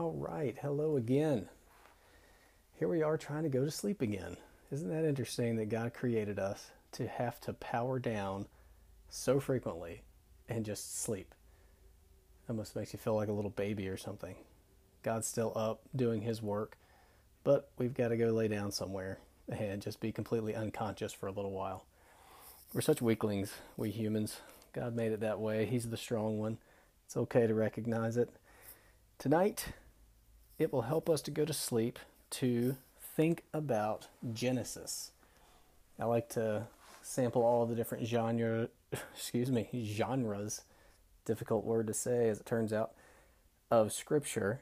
All right, hello again. Here we are trying to go to sleep again. Isn't that interesting that God created us to have to power down so frequently and just sleep? Almost makes you feel like a little baby or something. God's still up doing his work, but we've got to go lay down somewhere and just be completely unconscious for a little while. We're such weaklings, we humans. God made it that way. He's the strong one. It's okay to recognize it. Tonight, it will help us to go to sleep to think about Genesis. I like to sample all the different genre, excuse me, genres, difficult word to say as it turns out, of scripture.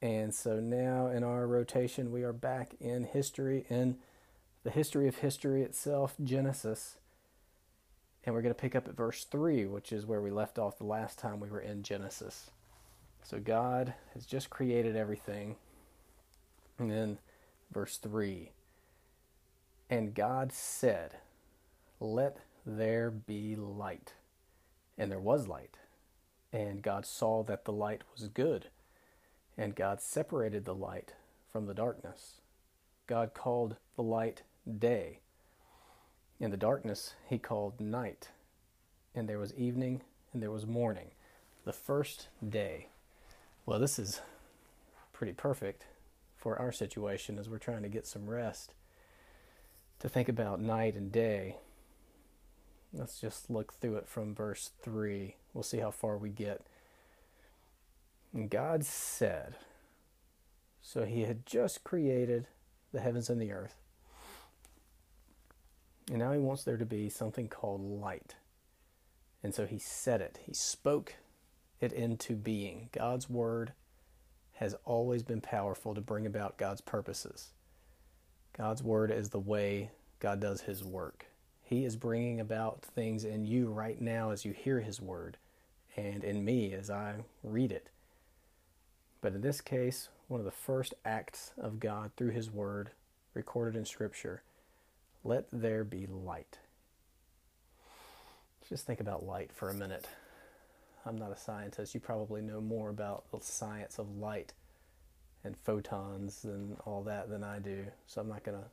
And so now in our rotation, we are back in history, in the history of history itself, Genesis. And we're going to pick up at verse 3, which is where we left off the last time we were in Genesis. So God has just created everything. And then verse 3 And God said, Let there be light. And there was light. And God saw that the light was good. And God separated the light from the darkness. God called the light day in the darkness he called night. And there was evening and there was morning, the first day. Well, this is pretty perfect for our situation as we're trying to get some rest. To think about night and day. Let's just look through it from verse 3. We'll see how far we get. And God said, so he had just created the heavens and the earth. And now he wants there to be something called light. And so he said it, he spoke it into being. God's word has always been powerful to bring about God's purposes. God's word is the way God does his work. He is bringing about things in you right now as you hear his word, and in me as I read it. But in this case, one of the first acts of God through his word, recorded in Scripture, let there be light. Just think about light for a minute. I'm not a scientist. You probably know more about the science of light and photons and all that than I do. So I'm not going to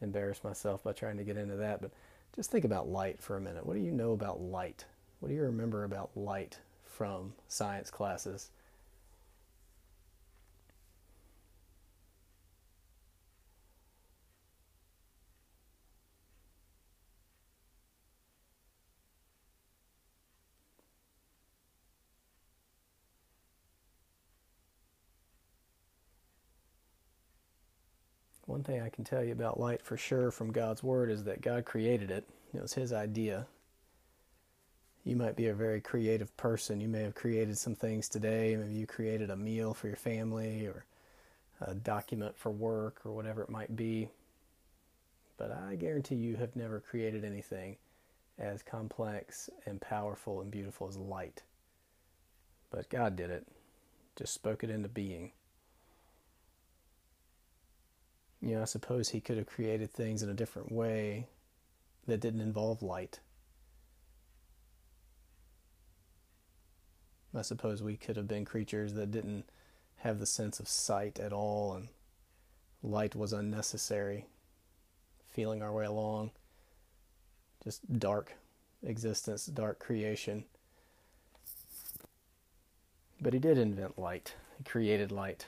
embarrass myself by trying to get into that. But just think about light for a minute. What do you know about light? What do you remember about light from science classes? One thing I can tell you about light for sure from God's Word is that God created it. It was His idea. You might be a very creative person. You may have created some things today. Maybe you created a meal for your family or a document for work or whatever it might be. But I guarantee you have never created anything as complex and powerful and beautiful as light. But God did it, just spoke it into being. You know, I suppose he could have created things in a different way that didn't involve light. I suppose we could have been creatures that didn't have the sense of sight at all, and light was unnecessary, feeling our way along. Just dark existence, dark creation. But he did invent light, he created light.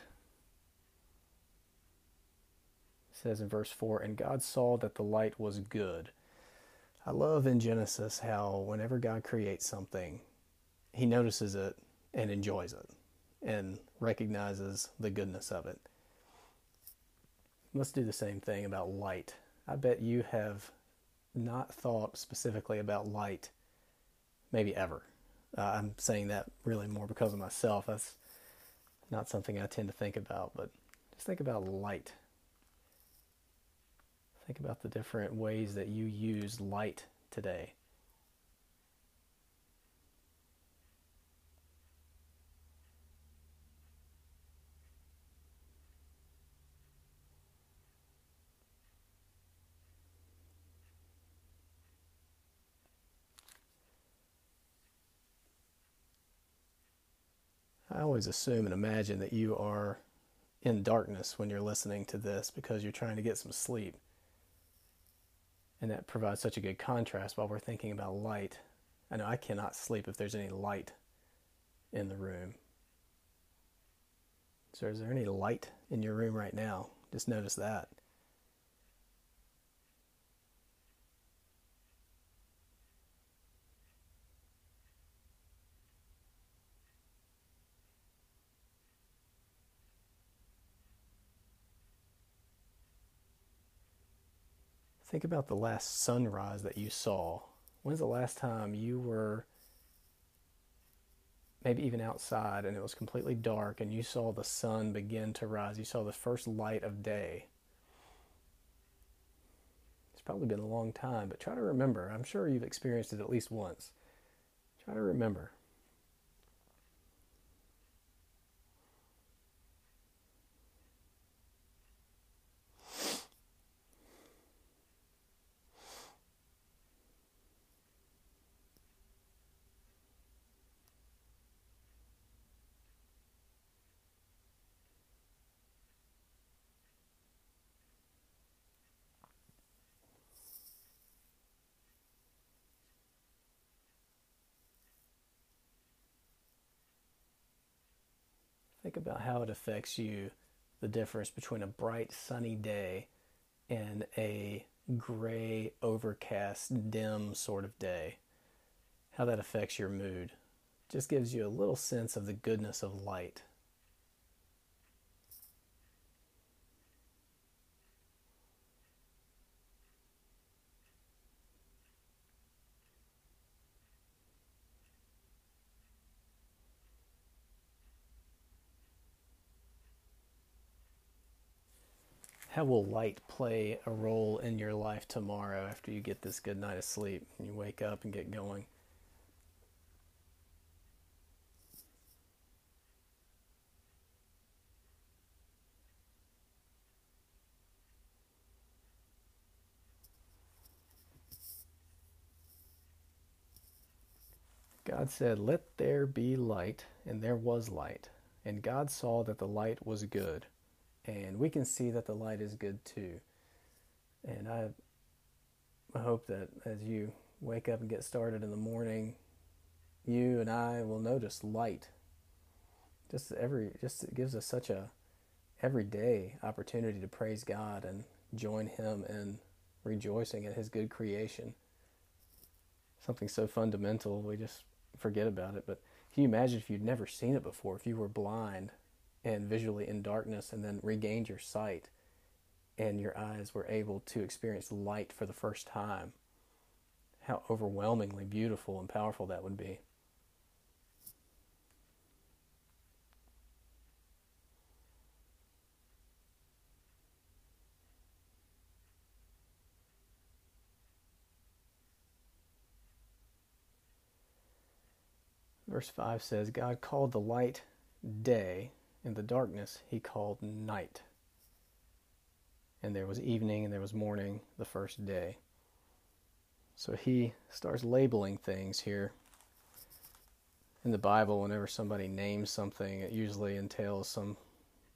Says in verse 4 And God saw that the light was good. I love in Genesis how whenever God creates something, he notices it and enjoys it and recognizes the goodness of it. Let's do the same thing about light. I bet you have not thought specifically about light, maybe ever. Uh, I'm saying that really more because of myself. That's not something I tend to think about, but just think about light. Think about the different ways that you use light today. I always assume and imagine that you are in darkness when you're listening to this because you're trying to get some sleep. And that provides such a good contrast while we're thinking about light. I know I cannot sleep if there's any light in the room. So, is there any light in your room right now? Just notice that. Think about the last sunrise that you saw. When's the last time you were maybe even outside and it was completely dark and you saw the sun begin to rise? You saw the first light of day. It's probably been a long time, but try to remember. I'm sure you've experienced it at least once. Try to remember. Think about how it affects you the difference between a bright sunny day and a gray, overcast, dim sort of day. How that affects your mood. Just gives you a little sense of the goodness of light. How will light play a role in your life tomorrow after you get this good night of sleep and you wake up and get going? God said, Let there be light, and there was light. And God saw that the light was good and we can see that the light is good too. And I, I hope that as you wake up and get started in the morning, you and I will notice light. Just every, just it gives us such a everyday opportunity to praise God and join Him in rejoicing at His good creation. Something so fundamental, we just forget about it. But can you imagine if you'd never seen it before, if you were blind and visually in darkness and then regained your sight and your eyes were able to experience light for the first time, how overwhelmingly beautiful and powerful that would be. Verse 5 says, God called the light day, in the darkness he called night. And there was evening and there was morning the first day. So he starts labeling things here. In the Bible, whenever somebody names something, it usually entails some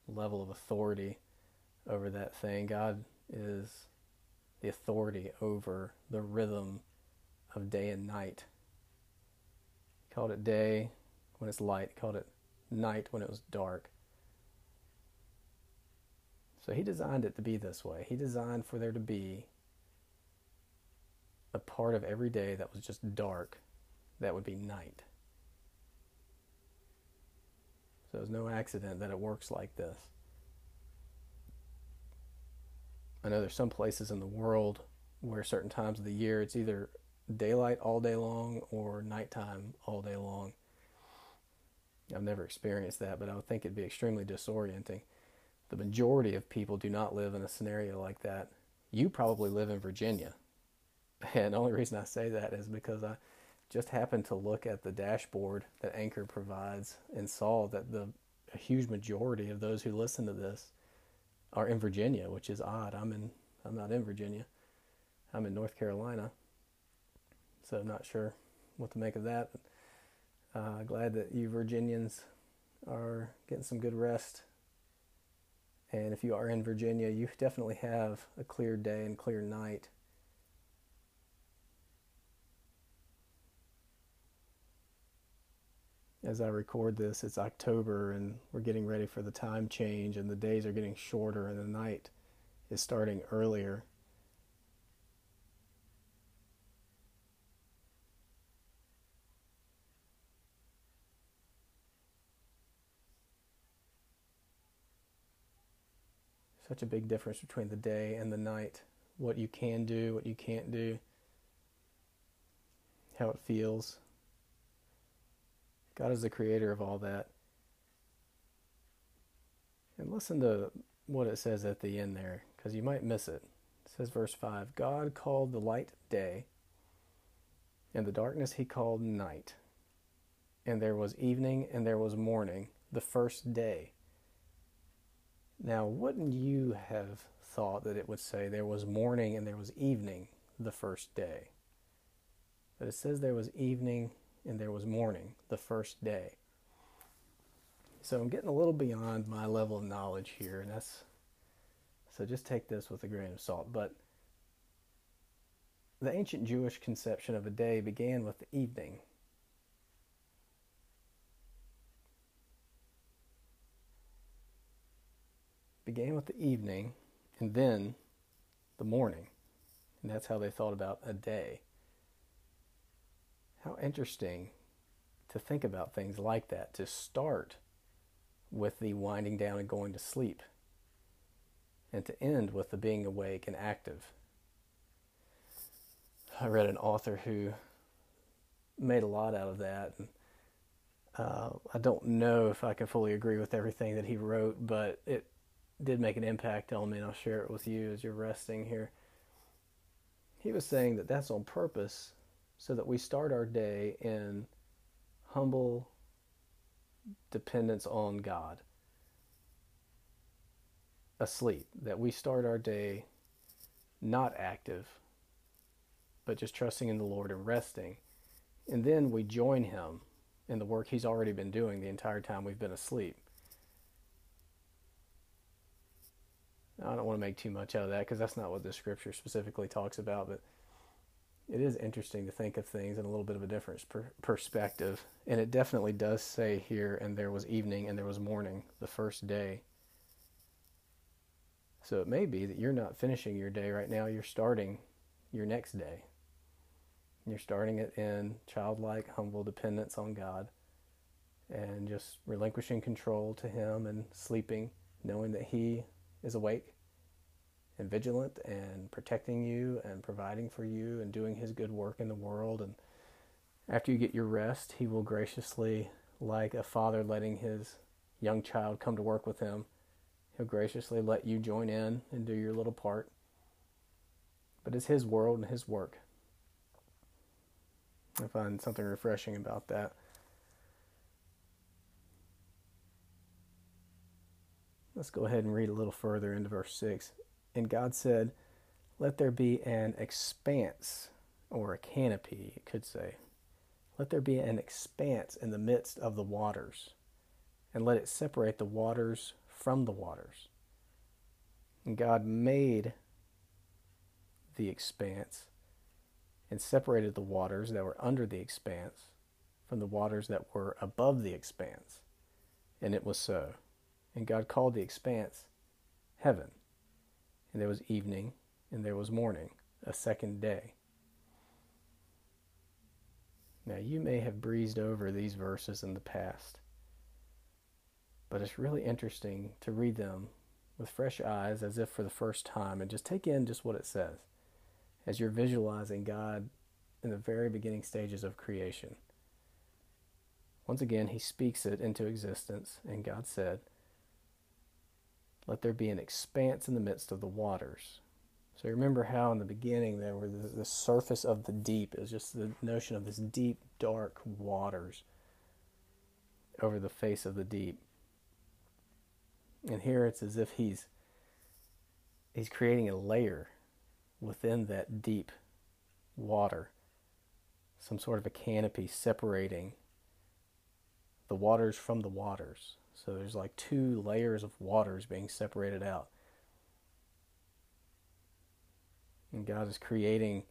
level of authority over that thing. God is the authority over the rhythm of day and night. He called it day when it's light, he called it night when it was dark. So he designed it to be this way. He designed for there to be a part of every day that was just dark, that would be night. So it's no accident that it works like this. I know there's some places in the world where certain times of the year it's either daylight all day long or nighttime all day long. I've never experienced that, but I would think it'd be extremely disorienting the majority of people do not live in a scenario like that. You probably live in Virginia. And the only reason I say that is because I just happened to look at the dashboard that Anchor provides and saw that the a huge majority of those who listen to this are in Virginia, which is odd. I'm in I'm not in Virginia. I'm in North Carolina. So I'm not sure what to make of that. Uh, glad that you Virginians are getting some good rest. And if you are in Virginia, you definitely have a clear day and clear night. As I record this, it's October and we're getting ready for the time change, and the days are getting shorter and the night is starting earlier. Such a big difference between the day and the night. What you can do, what you can't do, how it feels. God is the creator of all that. And listen to what it says at the end there, because you might miss it. It says, verse 5 God called the light day, and the darkness he called night. And there was evening and there was morning, the first day. Now, wouldn't you have thought that it would say there was morning and there was evening the first day? But it says there was evening and there was morning the first day. So I'm getting a little beyond my level of knowledge here, and that's so just take this with a grain of salt. But the ancient Jewish conception of a day began with the evening began with the evening and then the morning. And that's how they thought about a day. How interesting to think about things like that, to start with the winding down and going to sleep, and to end with the being awake and active. I read an author who made a lot out of that. And, uh, I don't know if I can fully agree with everything that he wrote, but it did make an impact on me, and I'll share it with you as you're resting here. He was saying that that's on purpose so that we start our day in humble dependence on God, asleep, that we start our day not active, but just trusting in the Lord and resting. And then we join Him in the work He's already been doing the entire time we've been asleep. I don't want to make too much out of that because that's not what the scripture specifically talks about, but it is interesting to think of things in a little bit of a different per- perspective. And it definitely does say here, and there was evening and there was morning the first day. So it may be that you're not finishing your day right now, you're starting your next day. You're starting it in childlike, humble dependence on God and just relinquishing control to Him and sleeping, knowing that He is awake and vigilant and protecting you and providing for you and doing his good work in the world. And after you get your rest, he will graciously, like a father letting his young child come to work with him, he'll graciously let you join in and do your little part. But it's his world and his work. I find something refreshing about that. Let's go ahead and read a little further into verse 6. And God said, Let there be an expanse, or a canopy, it could say. Let there be an expanse in the midst of the waters, and let it separate the waters from the waters. And God made the expanse and separated the waters that were under the expanse from the waters that were above the expanse. And it was so. And God called the expanse heaven. And there was evening, and there was morning, a second day. Now, you may have breezed over these verses in the past, but it's really interesting to read them with fresh eyes as if for the first time and just take in just what it says as you're visualizing God in the very beginning stages of creation. Once again, he speaks it into existence, and God said, let there be an expanse in the midst of the waters. So remember how in the beginning there were the, the surface of the deep. is just the notion of this deep, dark waters over the face of the deep. And here it's as if he's he's creating a layer within that deep water, some sort of a canopy separating the the waters from the waters. So there's like two layers of waters being separated out. And God is creating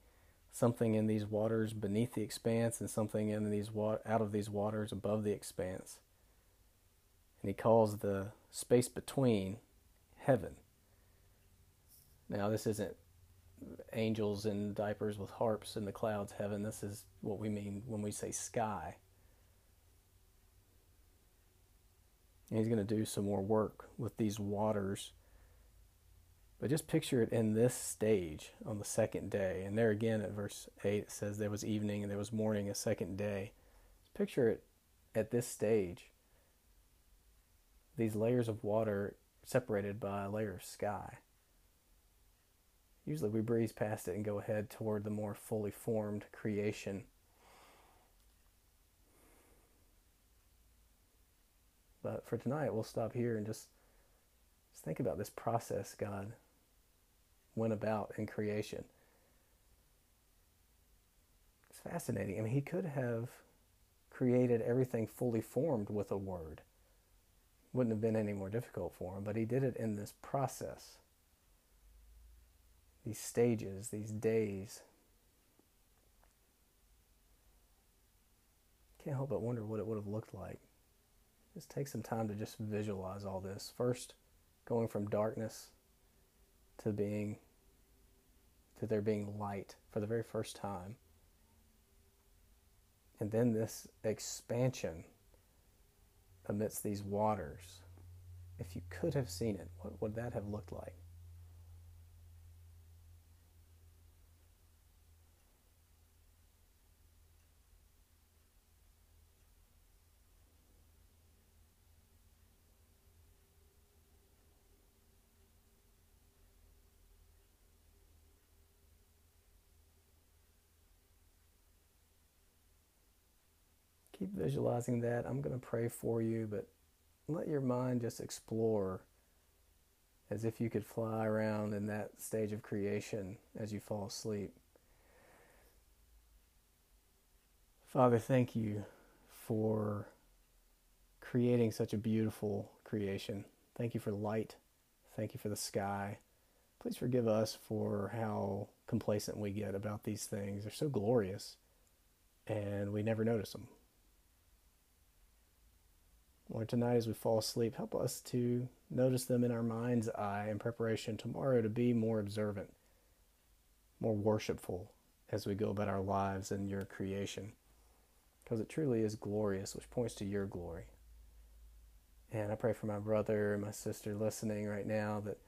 something in these waters beneath the expanse and something in these wa- out of these waters above the expanse. And he calls the space between heaven. Now this isn't angels in diapers with harps in the clouds heaven. This is what we mean when we say sky. And he's going to do some more work with these waters. But just picture it in this stage on the second day. And there again at verse 8 it says there was evening and there was morning a second day. Just picture it at this stage. These layers of water separated by a layer of sky. Usually we breeze past it and go ahead toward the more fully formed creation. But for tonight, we'll stop here and just, just think about this process God went about in creation. It's fascinating. I mean, He could have created everything fully formed with a word. Wouldn't have been any more difficult for Him, but He did it in this process these stages, these days. Can't help but wonder what it would have looked like. Just take some time to just visualize all this. First, going from darkness to being to there being light for the very first time. And then this expansion amidst these waters. If you could have seen it, what would that have looked like? Visualizing that. I'm going to pray for you, but let your mind just explore as if you could fly around in that stage of creation as you fall asleep. Father, thank you for creating such a beautiful creation. Thank you for light. Thank you for the sky. Please forgive us for how complacent we get about these things. They're so glorious, and we never notice them. Lord, tonight as we fall asleep, help us to notice them in our mind's eye in preparation tomorrow to be more observant, more worshipful as we go about our lives and your creation. Because it truly is glorious, which points to your glory. And I pray for my brother and my sister listening right now that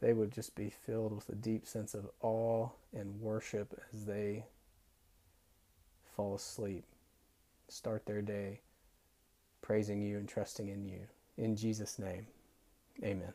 they would just be filled with a deep sense of awe and worship as they fall asleep, start their day praising you and trusting in you. In Jesus' name, amen.